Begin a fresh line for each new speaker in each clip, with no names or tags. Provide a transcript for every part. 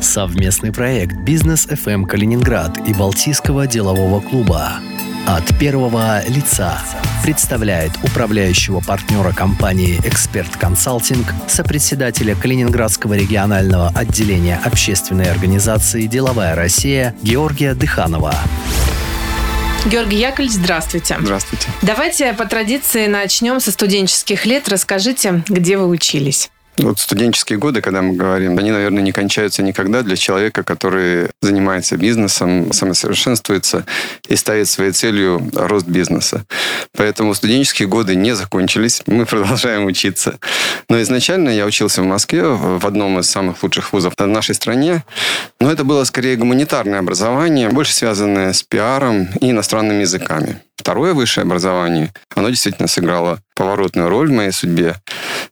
Совместный проект «Бизнес FM Калининград» и Балтийского делового клуба от первого лица представляет управляющего партнера компании «Эксперт Консалтинг», сопредседателя Калининградского регионального отделения общественной организации «Деловая Россия» Георгия Дыханова.
Георгий Яковлевич, здравствуйте.
Здравствуйте.
Давайте по традиции начнем со студенческих лет. Расскажите, где вы учились?
Вот студенческие годы, когда мы говорим, они, наверное, не кончаются никогда для человека, который занимается бизнесом, самосовершенствуется и ставит своей целью рост бизнеса. Поэтому студенческие годы не закончились, мы продолжаем учиться. Но изначально я учился в Москве, в одном из самых лучших вузов в нашей стране. Но это было скорее гуманитарное образование, больше связанное с пиаром и иностранными языками второе высшее образование, оно действительно сыграло поворотную роль в моей судьбе.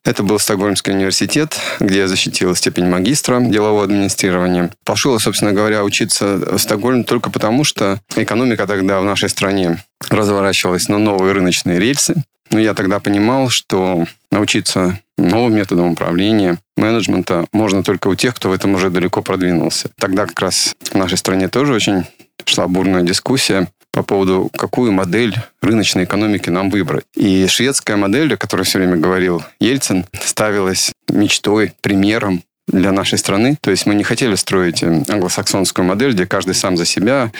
Это был Стокгольмский университет, где я защитил степень магистра делового администрирования. Пошел, собственно говоря, учиться в Стокгольм только потому, что экономика тогда в нашей стране разворачивалась на новые рыночные рельсы. Но я тогда понимал, что научиться новым методам управления, менеджмента можно только у тех, кто в этом уже далеко продвинулся. Тогда как раз в нашей стране тоже очень шла бурная дискуссия по поводу, какую модель рыночной экономики нам выбрать. И шведская модель, о которой все время говорил Ельцин, ставилась мечтой, примером для нашей страны. То есть мы не хотели строить э, англосаксонскую модель, где каждый сам за себя,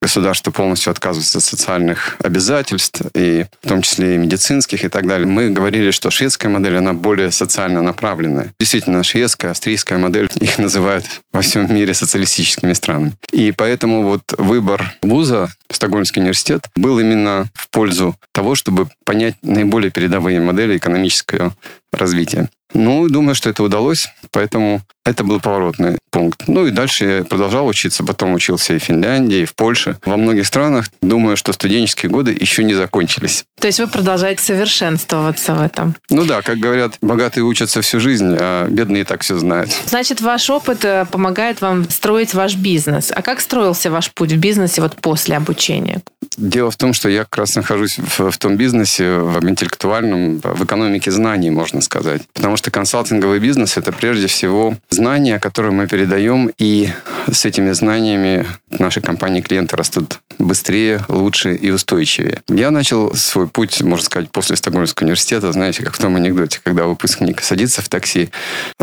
государство полностью отказывается от социальных обязательств, и в том числе и медицинских и так далее. Мы говорили, что шведская модель, она более социально направленная. Действительно, шведская, австрийская модель, их называют во всем мире социалистическими странами. И поэтому вот выбор вуза, Стокгольмский университет, был именно в пользу того, чтобы понять наиболее передовые модели экономического развития. Ну, думаю, что это удалось, поэтому это был поворотный пункт. Ну и дальше я продолжал учиться, потом учился и в Финляндии, и в Польше. Во многих странах, думаю, что студенческие годы еще не закончились.
То есть вы продолжаете совершенствоваться в этом?
Ну да, как говорят, богатые учатся всю жизнь, а бедные так все знают.
Значит, ваш опыт э, помогает вам строить ваш бизнес. А как строился ваш путь в бизнесе вот после обучения?
Дело в том, что я как раз нахожусь в, в том бизнесе, в интеллектуальном, в экономике знаний, можно сказать. Потому что консалтинговый бизнес – это прежде всего знания, которые мы передаем, и с этими знаниями наши компании клиенты растут быстрее, лучше и устойчивее. Я начал свой путь, можно сказать, после Стокгольмского университета, знаете, как в том анекдоте, когда выпускник садится в такси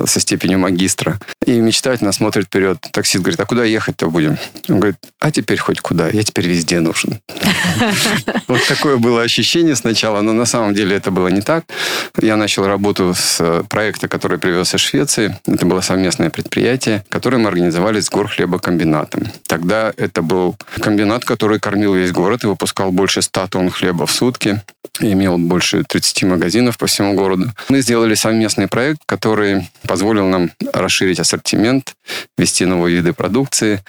со степенью магистра и мечтательно смотрит вперед. Таксист говорит, а куда ехать-то будем? Он говорит, а теперь хоть куда, я теперь везде нужен. Вот такое было ощущение сначала, но на самом деле это было не так. Я начал работу с проекта, который привез из Швеции. Это было совместное предприятие, которое мы организовали с горхлебокомбинатом. Тогда это был комбинат, который кормил весь город и выпускал больше 100 тонн хлеба в сутки имел больше 30 магазинов по всему городу. Мы сделали совместный проект, который позволил нам расширить ассортимент, ввести новые виды продукции,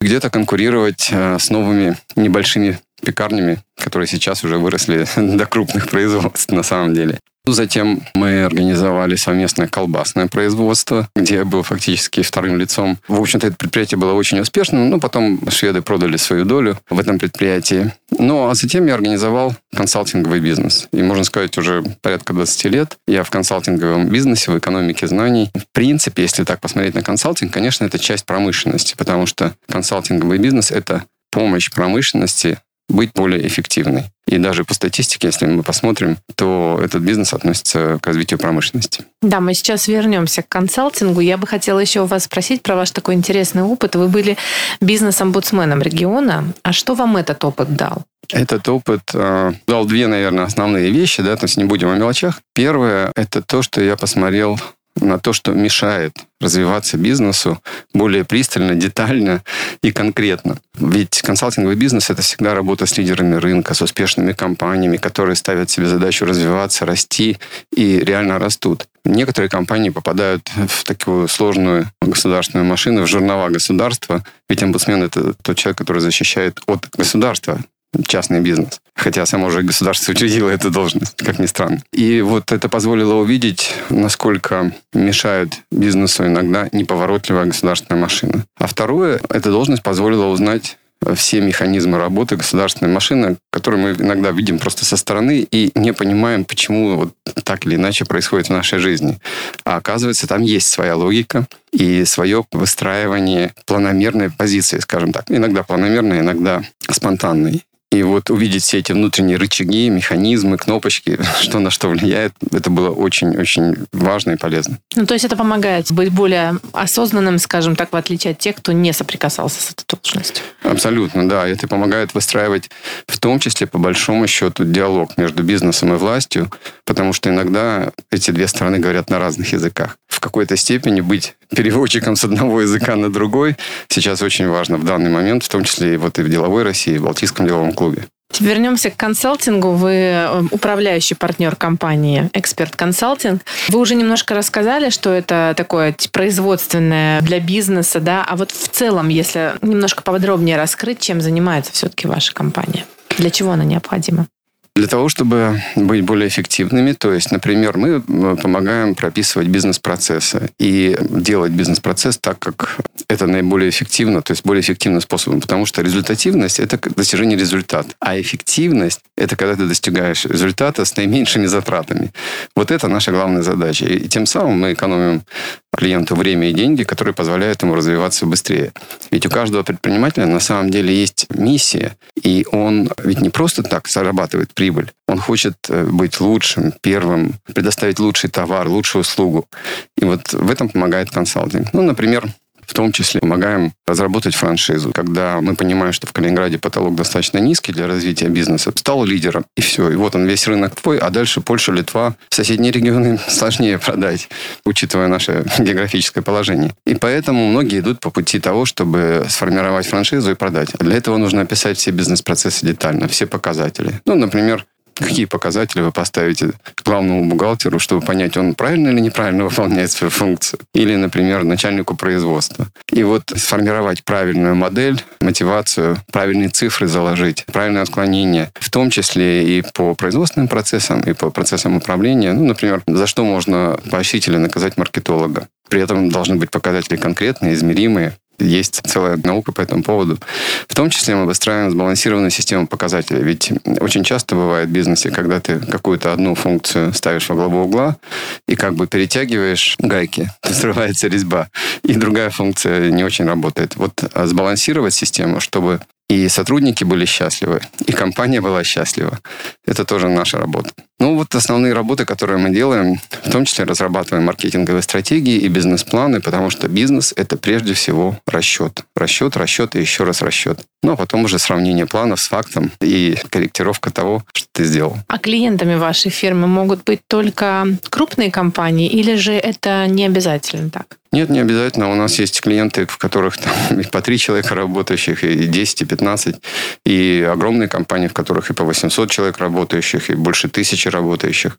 где-то конкурировать э, с новыми небольшими пекарнями, которые сейчас уже выросли до крупных производств на самом деле. Затем мы организовали совместное колбасное производство, где я был фактически вторым лицом. В общем-то, это предприятие было очень успешным, но потом шведы продали свою долю в этом предприятии. Ну, а затем я организовал консалтинговый бизнес. И, можно сказать, уже порядка 20 лет я в консалтинговом бизнесе, в экономике знаний. В принципе, если так посмотреть на консалтинг, конечно, это часть промышленности, потому что консалтинговый бизнес – это помощь промышленности быть более эффективной. И даже по статистике, если мы посмотрим, то этот бизнес относится к развитию промышленности.
Да, мы сейчас вернемся к консалтингу. Я бы хотела еще у вас спросить про ваш такой интересный опыт. Вы были бизнес-омбудсменом региона. А что вам этот опыт дал?
Этот опыт э, дал две, наверное, основные вещи, да, то есть не будем о мелочах. Первое – это то, что я посмотрел на то, что мешает развиваться бизнесу более пристально, детально и конкретно. Ведь консалтинговый бизнес – это всегда работа с лидерами рынка, с успешными компаниями, которые ставят себе задачу развиваться, расти и реально растут. Некоторые компании попадают в такую сложную государственную машину, в жернова государства, ведь омбудсмен – это тот человек, который защищает от государства частный бизнес. Хотя само же государство учредило эту должность, как ни странно. И вот это позволило увидеть, насколько мешает бизнесу иногда неповоротливая государственная машина. А второе, эта должность позволила узнать все механизмы работы государственной машины, которые мы иногда видим просто со стороны и не понимаем, почему вот так или иначе происходит в нашей жизни. А оказывается, там есть своя логика и свое выстраивание планомерной позиции, скажем так. Иногда планомерной, иногда спонтанной. И вот увидеть все эти внутренние рычаги, механизмы, кнопочки, что на что влияет, это было очень-очень важно и полезно.
Ну, то есть это помогает быть более осознанным, скажем так, в отличие от тех, кто не соприкасался с этой должностью.
Абсолютно, да. Это помогает выстраивать в том числе, по большому счету, диалог между бизнесом и властью, потому что иногда эти две стороны говорят на разных языках. В какой-то степени быть переводчиком с одного языка на другой сейчас очень важно в данный момент, в том числе и вот и в деловой России, в Балтийском деловом клубе.
Вернемся к консалтингу. Вы э, управляющий партнер компании «Эксперт Консалтинг». Вы уже немножко рассказали, что это такое производственное для бизнеса, да? А вот в целом, если немножко подробнее раскрыть, чем занимается все-таки ваша компания? Для чего она необходима?
Для того, чтобы быть более эффективными, то есть, например, мы помогаем прописывать бизнес-процессы и делать бизнес-процесс так, как это наиболее эффективно, то есть более эффективным способом, потому что результативность – это достижение результата, а эффективность – это когда ты достигаешь результата с наименьшими затратами. Вот это наша главная задача. И тем самым мы экономим клиенту время и деньги, которые позволяют ему развиваться быстрее. Ведь у каждого предпринимателя на самом деле есть миссия, и он ведь не просто так зарабатывает прибыль. Он хочет э, быть лучшим, первым, предоставить лучший товар, лучшую услугу. И вот в этом помогает консалтинг. Ну, например, в том числе помогаем разработать франшизу. Когда мы понимаем, что в Калининграде потолок достаточно низкий для развития бизнеса, стал лидером, и все. И вот он весь рынок твой, а дальше Польша, Литва, соседние регионы сложнее продать, учитывая наше географическое положение. И поэтому многие идут по пути того, чтобы сформировать франшизу и продать. А для этого нужно описать все бизнес-процессы детально, все показатели. Ну, например, какие показатели вы поставите главному бухгалтеру, чтобы понять, он правильно или неправильно выполняет свою функцию. Или, например, начальнику производства. И вот сформировать правильную модель, мотивацию, правильные цифры заложить, правильное отклонение, в том числе и по производственным процессам, и по процессам управления. Ну, например, за что можно поощрить или наказать маркетолога. При этом должны быть показатели конкретные, измеримые, есть целая наука по этому поводу. В том числе мы выстраиваем сбалансированную систему показателей. Ведь очень часто бывает в бизнесе, когда ты какую-то одну функцию ставишь во главу угла и как бы перетягиваешь гайки, взрывается резьба, и другая функция не очень работает. Вот а сбалансировать систему, чтобы и сотрудники были счастливы, и компания была счастлива. Это тоже наша работа. Ну, вот основные работы, которые мы делаем, в том числе разрабатываем маркетинговые стратегии и бизнес-планы, потому что бизнес – это прежде всего расчет. Расчет, расчет и еще раз расчет. Ну, а потом уже сравнение планов с фактом и корректировка того, что ты сделал.
А клиентами вашей фирмы могут быть только крупные компании или же это не обязательно так?
Нет, не обязательно. У нас есть клиенты, в которых там и по три человека работающих, и 10, и 15, и огромные компании, в которых и по 800 человек работающих, и больше тысячи работающих,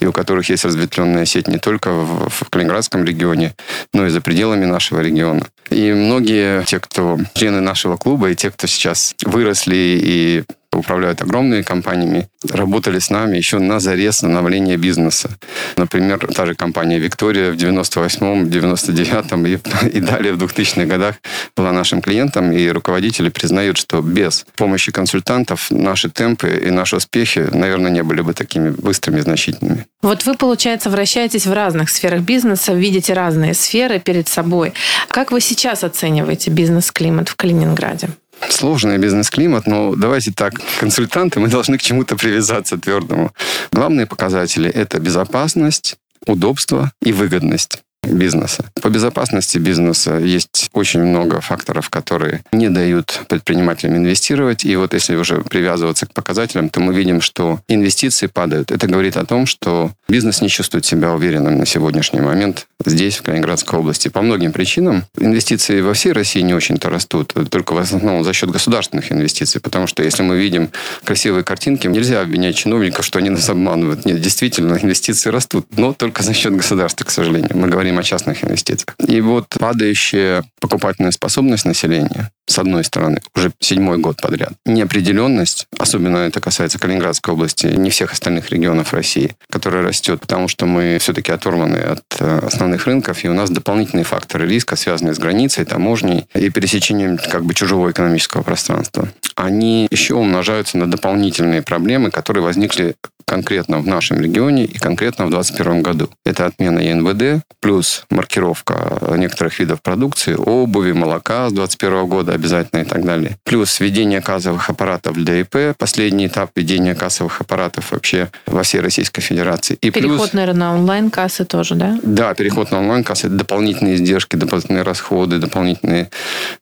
и у которых есть разветвленная сеть не только в, в Калининградском регионе, но и за пределами нашего региона. И многие те, кто члены нашего клуба, и те, кто сейчас выросли и управляют огромными компаниями, работали с нами еще на заре становления бизнеса. Например, та же компания «Виктория» в 98-м, 99-м и, и далее в 2000-х годах была нашим клиентом, и руководители признают, что без помощи консультантов наши темпы и наши успехи, наверное, не были бы такими быстрыми и значительными.
Вот вы, получается, вращаетесь в разных сферах бизнеса, видите разные сферы перед собой. Как вы сейчас оцениваете бизнес-климат в Калининграде?
Сложный бизнес-климат, но давайте так, консультанты, мы должны к чему-то привязаться твердому. Главные показатели – это безопасность, удобство и выгодность бизнеса. По безопасности бизнеса есть очень много факторов, которые не дают предпринимателям инвестировать. И вот если уже привязываться к показателям, то мы видим, что инвестиции падают. Это говорит о том, что бизнес не чувствует себя уверенным на сегодняшний момент здесь, в Калининградской области. По многим причинам инвестиции во всей России не очень-то растут, только в основном за счет государственных инвестиций. Потому что если мы видим красивые картинки, нельзя обвинять чиновников, что они нас обманывают. Нет, действительно, инвестиции растут, но только за счет государства, к сожалению. Мы говорим говорим о частных инвестициях. И вот падающая покупательная способность населения, с одной стороны, уже седьмой год подряд. Неопределенность, особенно это касается Калининградской области, не всех остальных регионов России, которая растет, потому что мы все-таки оторваны от э, основных рынков, и у нас дополнительные факторы риска, связанные с границей, таможней и пересечением как бы чужого экономического пространства. Они еще умножаются на дополнительные проблемы, которые возникли конкретно в нашем регионе и конкретно в 2021 году. Это отмена ЕНВД, плюс маркировка некоторых видов продукции, обуви, молока с 2021 года обязательно и так далее. Плюс введение кассовых аппаратов для ИП, последний этап введения кассовых аппаратов вообще во всей Российской Федерации.
И переход, плюс, наверное, на онлайн-кассы тоже, да?
Да, переход на онлайн-кассы, дополнительные издержки, дополнительные расходы, дополнительные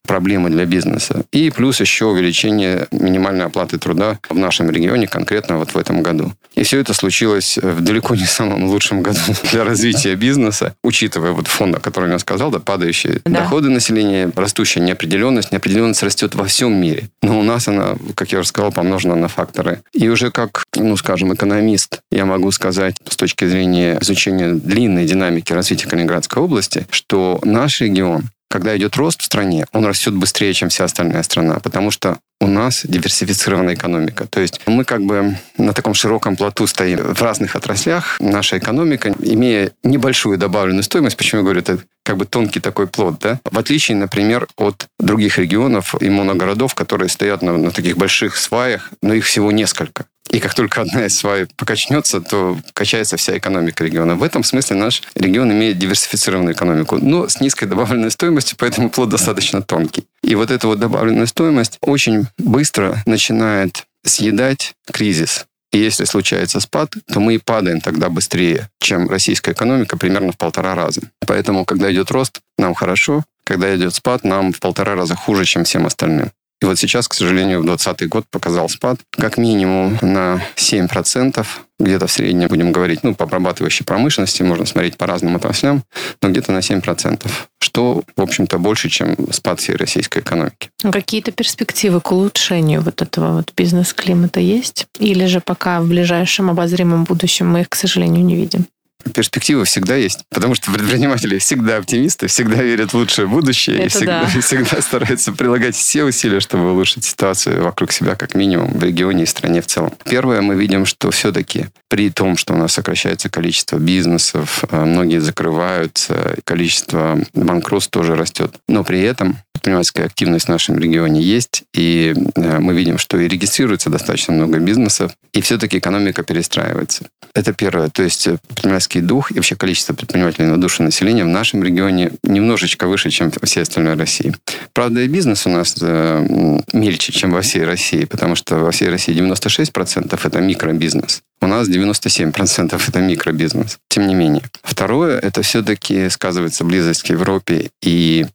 проблемы для бизнеса. И плюс еще увеличение минимальной оплаты труда в нашем регионе, конкретно вот в этом году. И все это случилось в далеко не самом лучшем году для развития бизнеса, учитывая вот фон, о котором я сказал, да, падающие да. доходы населения, растущая неопределенность. Неопределенность растет во всем мире. Но у нас она, как я уже сказал, помножена на факторы. И уже как, ну, скажем, экономист, я могу сказать с точки зрения изучения длинной динамики развития Калининградской области, что наш регион когда идет рост в стране, он растет быстрее, чем вся остальная страна, потому что у нас диверсифицированная экономика. То есть мы как бы на таком широком плоту стоим в разных отраслях. Наша экономика, имея небольшую добавленную стоимость, почему я говорю, это как бы тонкий такой плод, да? В отличие, например, от других регионов и моногородов, которые стоят на, на таких больших сваях, но их всего несколько. И как только одна из свай покачнется, то качается вся экономика региона. В этом смысле наш регион имеет диверсифицированную экономику, но с низкой добавленной стоимостью, поэтому плод достаточно тонкий. И вот эта вот добавленная стоимость очень быстро начинает съедать кризис. И если случается спад, то мы и падаем тогда быстрее, чем российская экономика, примерно в полтора раза. Поэтому, когда идет рост, нам хорошо, когда идет спад, нам в полтора раза хуже, чем всем остальным. И вот сейчас, к сожалению, в 2020 год показал спад как минимум на 7%, где-то в среднем, будем говорить, ну, по обрабатывающей промышленности, можно смотреть по разным отраслям, но где-то на 7%, что, в общем-то, больше, чем спад всей российской экономики.
Какие-то перспективы к улучшению вот этого вот бизнес-климата есть? Или же пока в ближайшем обозримом будущем мы их, к сожалению, не видим?
Перспективы всегда есть, потому что предприниматели всегда оптимисты, всегда верят в лучшее будущее Это и всегда, да. всегда стараются прилагать все усилия, чтобы улучшить ситуацию вокруг себя, как минимум, в регионе и стране в целом. Первое, мы видим, что все-таки при том, что у нас сокращается количество бизнесов, э, многие закрываются, количество банкротств тоже растет, но при этом предпринимательская активность в нашем регионе есть, и э, мы видим, что и регистрируется достаточно много бизнесов, и все-таки экономика перестраивается. Это первое. То есть э, предпринимательский дух и вообще количество предпринимателей на душу населения в нашем регионе немножечко выше, чем в всей остальной России. Правда, и бизнес у нас э, мельче, чем во всей России, потому что во всей России 96% это микробизнес. У нас 97% это микробизнес. Тем не менее. Второе, это все-таки сказывается близость к Европе и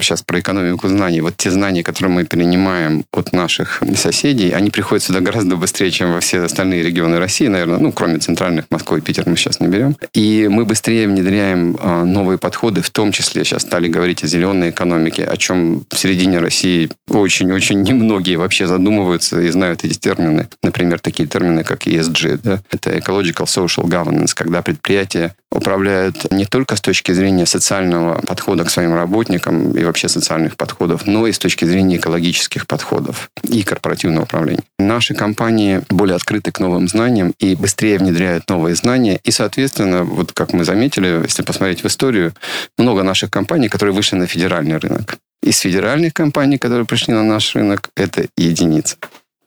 сейчас про экономику знаний. Вот те знания, которые мы перенимаем от наших соседей, они приходят сюда гораздо быстрее, чем во все остальные регионы России, наверное, ну, кроме центральных, Москвы и Питер мы сейчас не берем. И мы быстрее внедряем а, новые подходы, в том числе сейчас стали говорить о зеленой экономике, о чем в середине России очень-очень немногие вообще задумываются и знают эти термины. Например, такие термины, как ESG. Да? Это Ecological Social Governance, когда предприятия управляют не только с точки зрения социального подхода к своим работникам и вообще социальных подходов, но и с точки зрения экологических подходов и корпоративного управления. Наши компании более открыты к новым знаниям и быстрее внедряют новые знания. И, соответственно, вот как мы заметили, если посмотреть в историю, много наших компаний, которые вышли на федеральный рынок. Из федеральных компаний, которые пришли на наш рынок, это единицы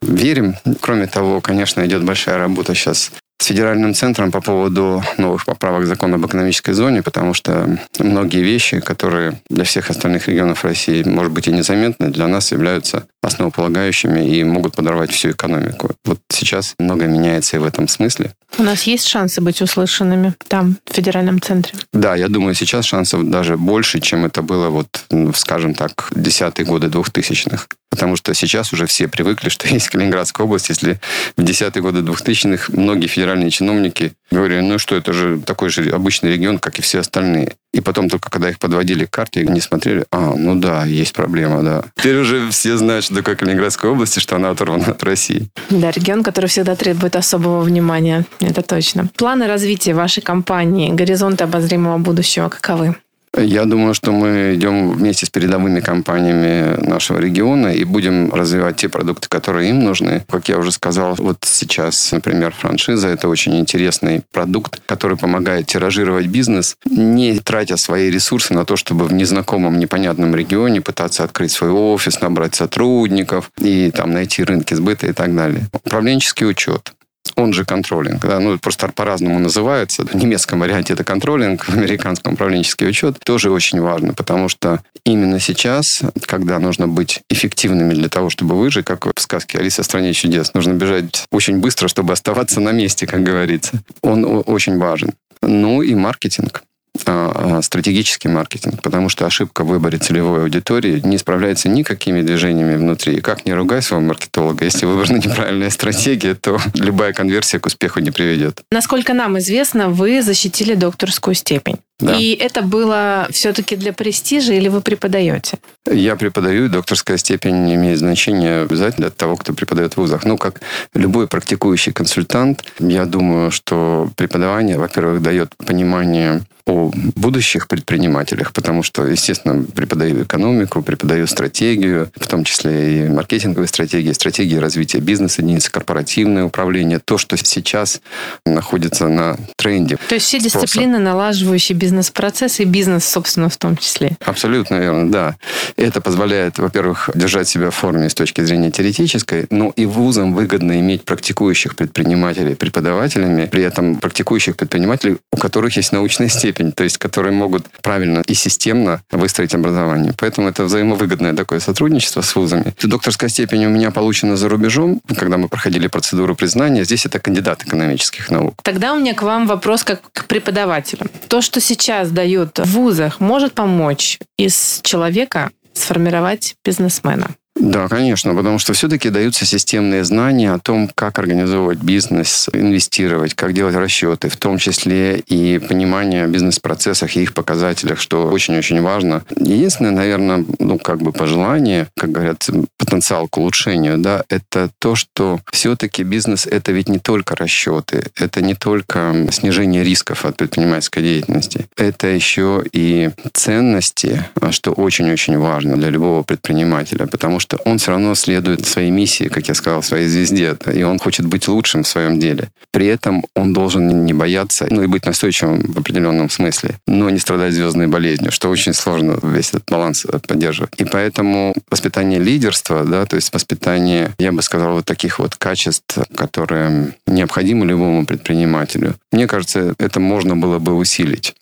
верим. Кроме того, конечно, идет большая работа сейчас с федеральным центром по поводу новых поправок закона об экономической зоне, потому что многие вещи, которые для всех остальных регионов России, может быть, и незаметны, для нас являются основополагающими и могут подорвать всю экономику. Вот сейчас многое меняется и в этом смысле.
У нас есть шансы быть услышанными там, в федеральном центре?
Да, я думаю, сейчас шансов даже больше, чем это было, вот, скажем так, десятые годы двухтысячных. Потому что сейчас уже все привыкли, что есть Калининградская область. Если в десятые годы 2000-х многие федеральные чиновники говорили, ну что, это же такой же обычный регион, как и все остальные. И потом только когда их подводили к карте, они смотрели, а, ну да, есть проблема, да. Теперь уже все знают, что такое Калининградская область, и что она оторвана от России.
Да, регион, который всегда требует особого внимания, это точно. Планы развития вашей компании, горизонты обозримого будущего каковы?
Я думаю, что мы идем вместе с передовыми компаниями нашего региона и будем развивать те продукты, которые им нужны. Как я уже сказал, вот сейчас, например, франшиза – это очень интересный продукт, который помогает тиражировать бизнес, не тратя свои ресурсы на то, чтобы в незнакомом, непонятном регионе пытаться открыть свой офис, набрать сотрудников и там найти рынки сбыта и так далее. Управленческий учет он же контролинг. Да? Ну, просто по-разному называется. В немецком варианте это контролинг, в американском управленческий учет. Тоже очень важно, потому что именно сейчас, когда нужно быть эффективными для того, чтобы выжить, как в сказке «Алиса в стране чудес», нужно бежать очень быстро, чтобы оставаться на месте, как говорится. Он очень важен. Ну и маркетинг. А, стратегический маркетинг, потому что ошибка в выборе целевой аудитории не справляется никакими движениями внутри. как не ругай своего маркетолога, если выбрана неправильная стратегия, то любая конверсия к успеху не приведет.
Насколько нам известно, вы защитили докторскую степень. Да. И это было все-таки для престижа или вы преподаете?
Я преподаю, и докторская степень имеет значения обязательно для того, кто преподает в вузах. Ну, как любой практикующий консультант, я думаю, что преподавание, во-первых, дает понимание о будущих предпринимателях, потому что, естественно, преподаю экономику, преподаю стратегию, в том числе и маркетинговые стратегии, стратегии развития бизнес-единицы, корпоративное управление, то, что сейчас находится на тренде.
То есть все дисциплины, налаживающие бизнес-процессы и бизнес, собственно, в том числе.
Абсолютно верно, да. Это позволяет, во-первых, держать себя в форме с точки зрения теоретической, но и вузам выгодно иметь практикующих предпринимателей преподавателями, при этом практикующих предпринимателей, у которых есть научная степень, то есть которые могут правильно и системно выстроить образование. Поэтому это взаимовыгодное такое сотрудничество с вузами. Докторская степень у меня получена за рубежом, когда мы проходили процедуру признания. Здесь это кандидат экономических наук.
Тогда у меня к вам вопрос как к преподавателю. То, что сейчас дают в вузах, может помочь из человека сформировать бизнесмена?
Да, конечно, потому что все-таки даются системные знания о том, как организовывать бизнес, инвестировать, как делать расчеты, в том числе и понимание о бизнес-процессах и их показателях, что очень-очень важно. Единственное, наверное, ну, как бы пожелание, как говорят, потенциал к улучшению, да, это то, что все-таки бизнес – это ведь не только расчеты, это не только снижение рисков от предпринимательской деятельности, это еще и ценности, что очень-очень важно для любого предпринимателя, потому что что он все равно следует своей миссии, как я сказал, своей звезде, и он хочет быть лучшим в своем деле. При этом он должен не бояться, ну и быть настойчивым в определенном смысле, но не страдать звездной болезнью, что очень сложно весь этот баланс поддерживать. И поэтому воспитание лидерства, да, то есть воспитание, я бы сказал, вот таких вот качеств, которые необходимы любому предпринимателю, мне кажется, это можно было бы усилить.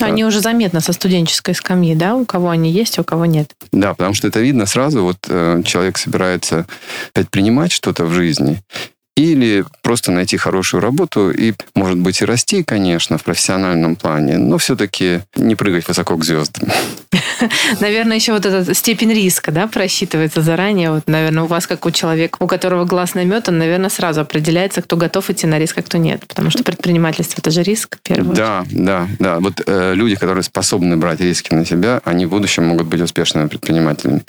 Они уже заметно со студенческой скамьи, да, у кого они есть, а у кого нет.
Да, потому что это видно сразу. Вот э, человек собирается предпринимать что-то в жизни, или просто найти хорошую работу и, может быть, и расти, конечно, в профессиональном плане, но все-таки не прыгать высоко к звездам.
Наверное, еще вот эта степень риска, да, просчитывается заранее. Вот, наверное, у вас, как у человека, у которого глаз наметан, наверное, сразу определяется, кто готов идти на риск, а кто нет. Потому что предпринимательство – это же риск, первый.
Да, да, да. Вот э, люди, которые способны брать риски на себя, они в будущем могут быть успешными предпринимателями.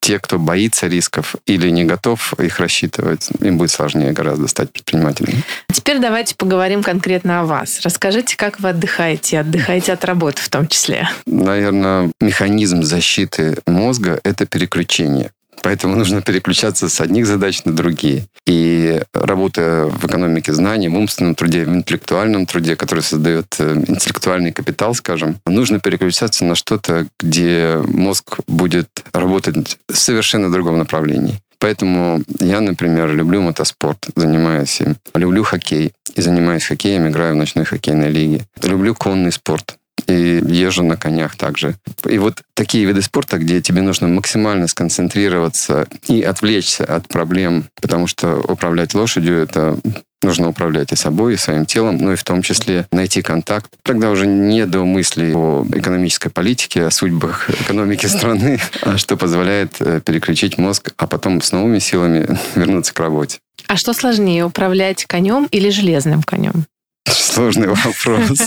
Те, кто боится рисков или не готов их рассчитывать, им будет сложнее гораздо гораздо стать предпринимателем.
Теперь давайте поговорим конкретно о вас. Расскажите, как вы отдыхаете, отдыхаете от работы в том числе.
Наверное, механизм защиты мозга – это переключение. Поэтому нужно переключаться с одних задач на другие. И работая в экономике знаний, в умственном труде, в интеллектуальном труде, который создает э, интеллектуальный капитал, скажем, нужно переключаться на что-то, где мозг будет работать в совершенно другом направлении. Поэтому я, например, люблю мотоспорт, занимаюсь им. Люблю хоккей и занимаюсь хоккеем, играю в ночной хоккейной лиге. Люблю конный спорт. И езжу на конях также. И вот такие виды спорта, где тебе нужно максимально сконцентрироваться и отвлечься от проблем, потому что управлять лошадью – это нужно управлять и собой, и своим телом, ну и в том числе найти контакт. Тогда уже не до мыслей о экономической политике, о судьбах экономики страны, а что позволяет э, переключить мозг, а потом с новыми силами вернуться к работе.
А что сложнее, управлять конем или железным конем?
Сложный вопрос.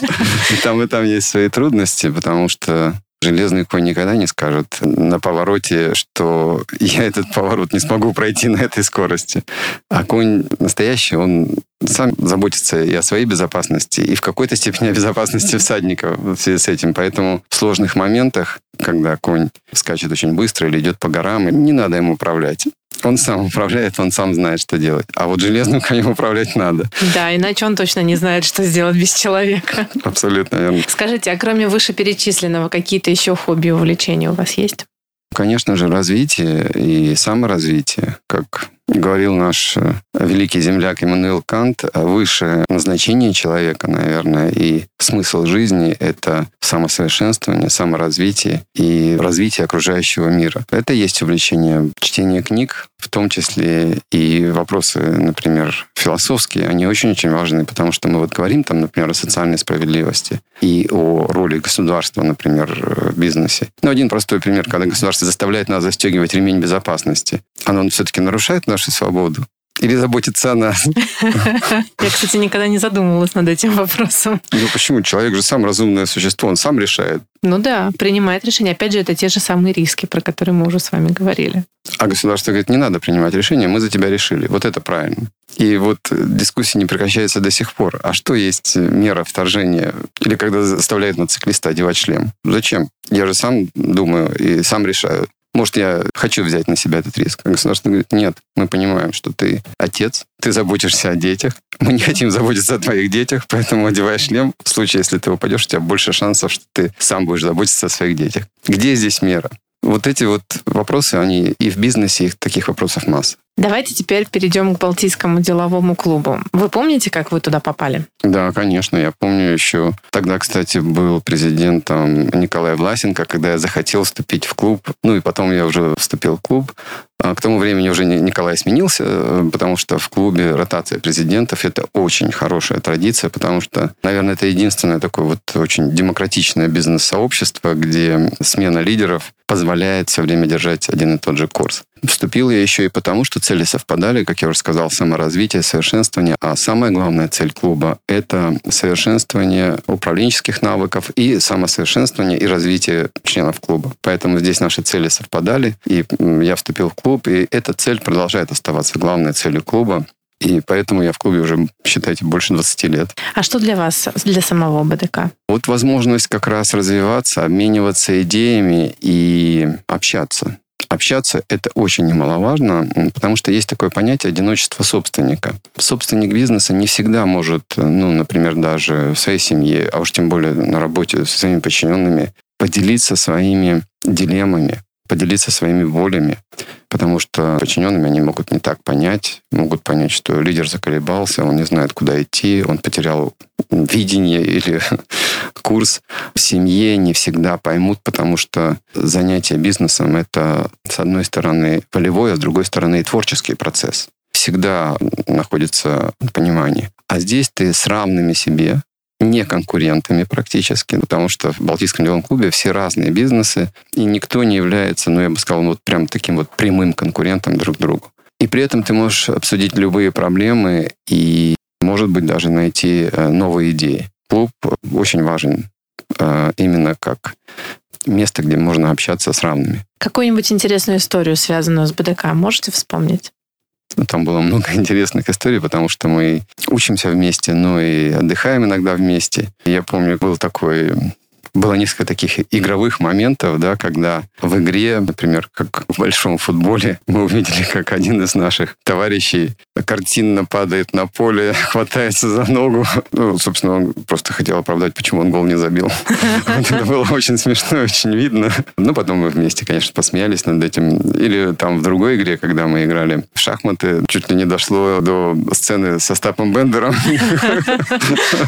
И там и там есть свои трудности, потому что железный конь никогда не скажет на повороте, что я этот поворот не смогу пройти на этой скорости. А конь настоящий, он сам заботится и о своей безопасности, и в какой-то степени о безопасности всадника в связи с этим. Поэтому в сложных моментах, когда конь скачет очень быстро или идет по горам, не надо ему управлять. Он сам управляет, он сам знает, что делать. А вот железным конем управлять надо.
Да, иначе он точно не знает, что сделать без человека.
Абсолютно верно.
Скажите, а кроме вышеперечисленного, какие-то еще хобби и увлечения у вас есть?
Конечно же, развитие и саморазвитие, как говорил наш э, великий земляк Иммануил Кант, высшее назначение человека, наверное, и смысл жизни — это самосовершенствование, саморазвитие и развитие окружающего мира. Это есть увлечение чтения книг, в том числе и вопросы, например, философские, они очень-очень важны, потому что мы вот говорим там, например, о социальной справедливости и о роли государства, например, в бизнесе. Но один простой пример, когда государство заставляет нас застегивать ремень безопасности, оно все-таки нарушает нашу свободу? Или заботиться о нас?
Я, кстати, никогда не задумывалась над этим вопросом.
Ну почему? Человек же сам разумное существо, он сам решает.
Ну да, принимает решение. Опять же, это те же самые риски, про которые мы уже с вами говорили.
А государство говорит, не надо принимать решения, мы за тебя решили. Вот это правильно. И вот дискуссия не прекращается до сих пор. А что есть мера вторжения? Или когда заставляют мотоциклиста одевать шлем? Зачем? Я же сам думаю и сам решаю. Может, я хочу взять на себя этот риск. А государство говорит, нет, мы понимаем, что ты отец, ты заботишься о детях, мы не хотим заботиться о твоих детях, поэтому одевай шлем. В случае, если ты упадешь, у тебя больше шансов, что ты сам будешь заботиться о своих детях. Где здесь мера? Вот эти вот вопросы, они и в бизнесе, их таких вопросов масса.
Давайте теперь перейдем к Балтийскому деловому клубу. Вы помните, как вы туда попали?
Да, конечно. Я помню еще... Тогда, кстати, был президентом Николай Власенко, когда я захотел вступить в клуб. Ну и потом я уже вступил в клуб. А к тому времени уже Николай сменился, э, потому что в клубе ротация президентов – это очень хорошая традиция, потому что, наверное, это единственное такое вот очень демократичное бизнес-сообщество, где смена лидеров позволяет все время держать один и тот же курс. Вступил я еще и потому, что цели совпадали, как я уже сказал, саморазвитие, совершенствование. А самая главная цель клуба – это совершенствование управленческих навыков и самосовершенствование и развитие членов клуба. Поэтому здесь наши цели совпадали, и я вступил в клуб, и эта цель продолжает оставаться главной целью клуба. И поэтому я в клубе уже, считайте, больше 20 лет.
А что для вас, для самого БДК?
Вот возможность как раз развиваться, обмениваться идеями и общаться общаться, это очень немаловажно, потому что есть такое понятие одиночества собственника. Собственник бизнеса не всегда может, ну, например, даже в своей семье, а уж тем более на работе со своими подчиненными, поделиться своими дилеммами, поделиться своими волями, потому что подчиненными они могут не так понять, могут понять, что лидер заколебался, он не знает, куда идти, он потерял видение или курс. В семье не всегда поймут, потому что занятие бизнесом – это, с одной стороны, полевой, а с другой стороны, и творческий процесс. Всегда находится понимание. А здесь ты с равными себе, не конкурентами практически, потому что в Балтийском деловом клубе все разные бизнесы, и никто не является, ну, я бы сказал, вот прям таким вот прямым конкурентом друг другу. И при этом ты можешь обсудить любые проблемы и, может быть, даже найти э, новые идеи. Клуб очень важен э, именно как место, где можно общаться с равными.
Какую-нибудь интересную историю, связанную с БДК, можете вспомнить?
Там было много интересных историй, потому что мы учимся вместе, но и отдыхаем иногда вместе. Я помню, был такой было несколько таких игровых моментов, да, когда в игре, например, как в большом футболе, мы увидели, как один из наших товарищей картинно падает на поле, хватается за ногу. Ну, собственно, он просто хотел оправдать, почему он гол не забил. Это было очень смешно, очень видно. Но потом мы вместе, конечно, посмеялись над этим. Или там в другой игре, когда мы играли в шахматы, чуть ли не дошло до сцены со Стапом Бендером.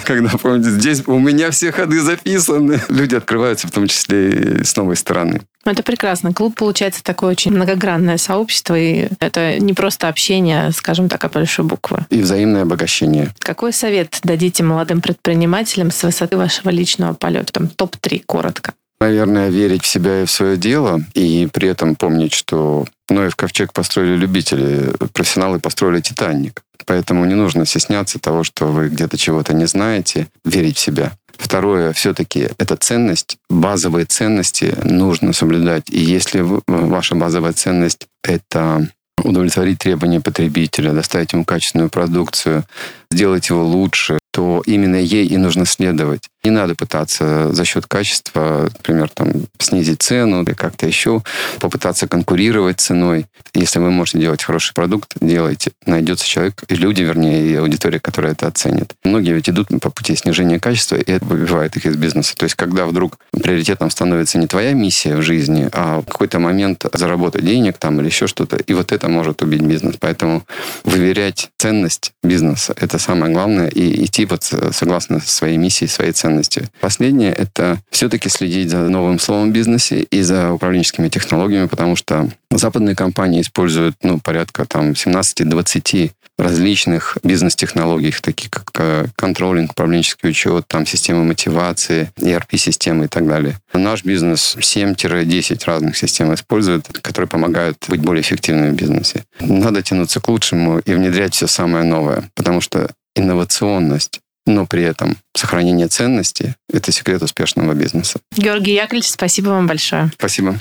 Когда, помните, здесь у меня все ходы записаны люди открываются в том числе и с новой стороны.
Это прекрасно. Клуб, получается, такое очень многогранное сообщество, и это не просто общение, скажем так, а большой буквы.
И взаимное обогащение.
Какой совет дадите молодым предпринимателям с высоты вашего личного полета? Там топ-3, коротко.
Наверное, верить в себя и в свое дело, и при этом помнить, что Ноев ковчег построили любители, профессионалы построили Титаник. Поэтому не нужно стесняться того, что вы где-то чего-то не знаете, верить в себя. Второе, все-таки это ценность, базовые ценности нужно соблюдать. И если ваша базовая ценность — это удовлетворить требования потребителя, доставить ему качественную продукцию, сделать его лучше, то именно ей и нужно следовать. Не надо пытаться за счет качества, например, там, снизить цену или как-то еще, попытаться конкурировать ценой. Если вы можете делать хороший продукт, делайте. Найдется человек, и люди, вернее, и аудитория, которая это оценит. Многие ведь идут по пути снижения качества, и это выбивает их из бизнеса. То есть, когда вдруг приоритетом становится не твоя миссия в жизни, а в какой-то момент заработать денег там или еще что-то, и вот это может убить бизнес. Поэтому выверять ценность бизнеса – это самое главное, и идти вот согласно своей миссии, своей ценности ценности. Последнее – это все-таки следить за новым словом в бизнесе и за управленческими технологиями, потому что западные компании используют ну, порядка там 17-20 различных бизнес-технологий, таких как э, контролинг, управленческий учет, там системы мотивации, ERP-системы и так далее. Наш бизнес 7-10 разных систем использует, которые помогают быть более эффективными в бизнесе. Надо тянуться к лучшему и внедрять все самое новое, потому что инновационность но при этом сохранение ценности – это секрет успешного бизнеса.
Георгий Яковлевич, спасибо вам большое.
Спасибо.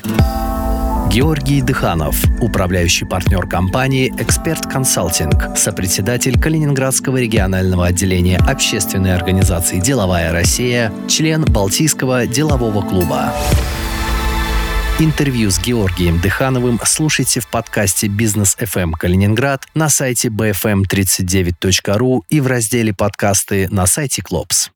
Георгий Дыханов, управляющий партнер компании «Эксперт Консалтинг», сопредседатель Калининградского регионального отделения общественной организации «Деловая Россия», член Балтийского делового клуба. Интервью с Георгием Дыхановым слушайте в подкасте «Бизнес FM Калининград» на сайте bfm39.ru и в разделе «Подкасты» на сайте Клопс.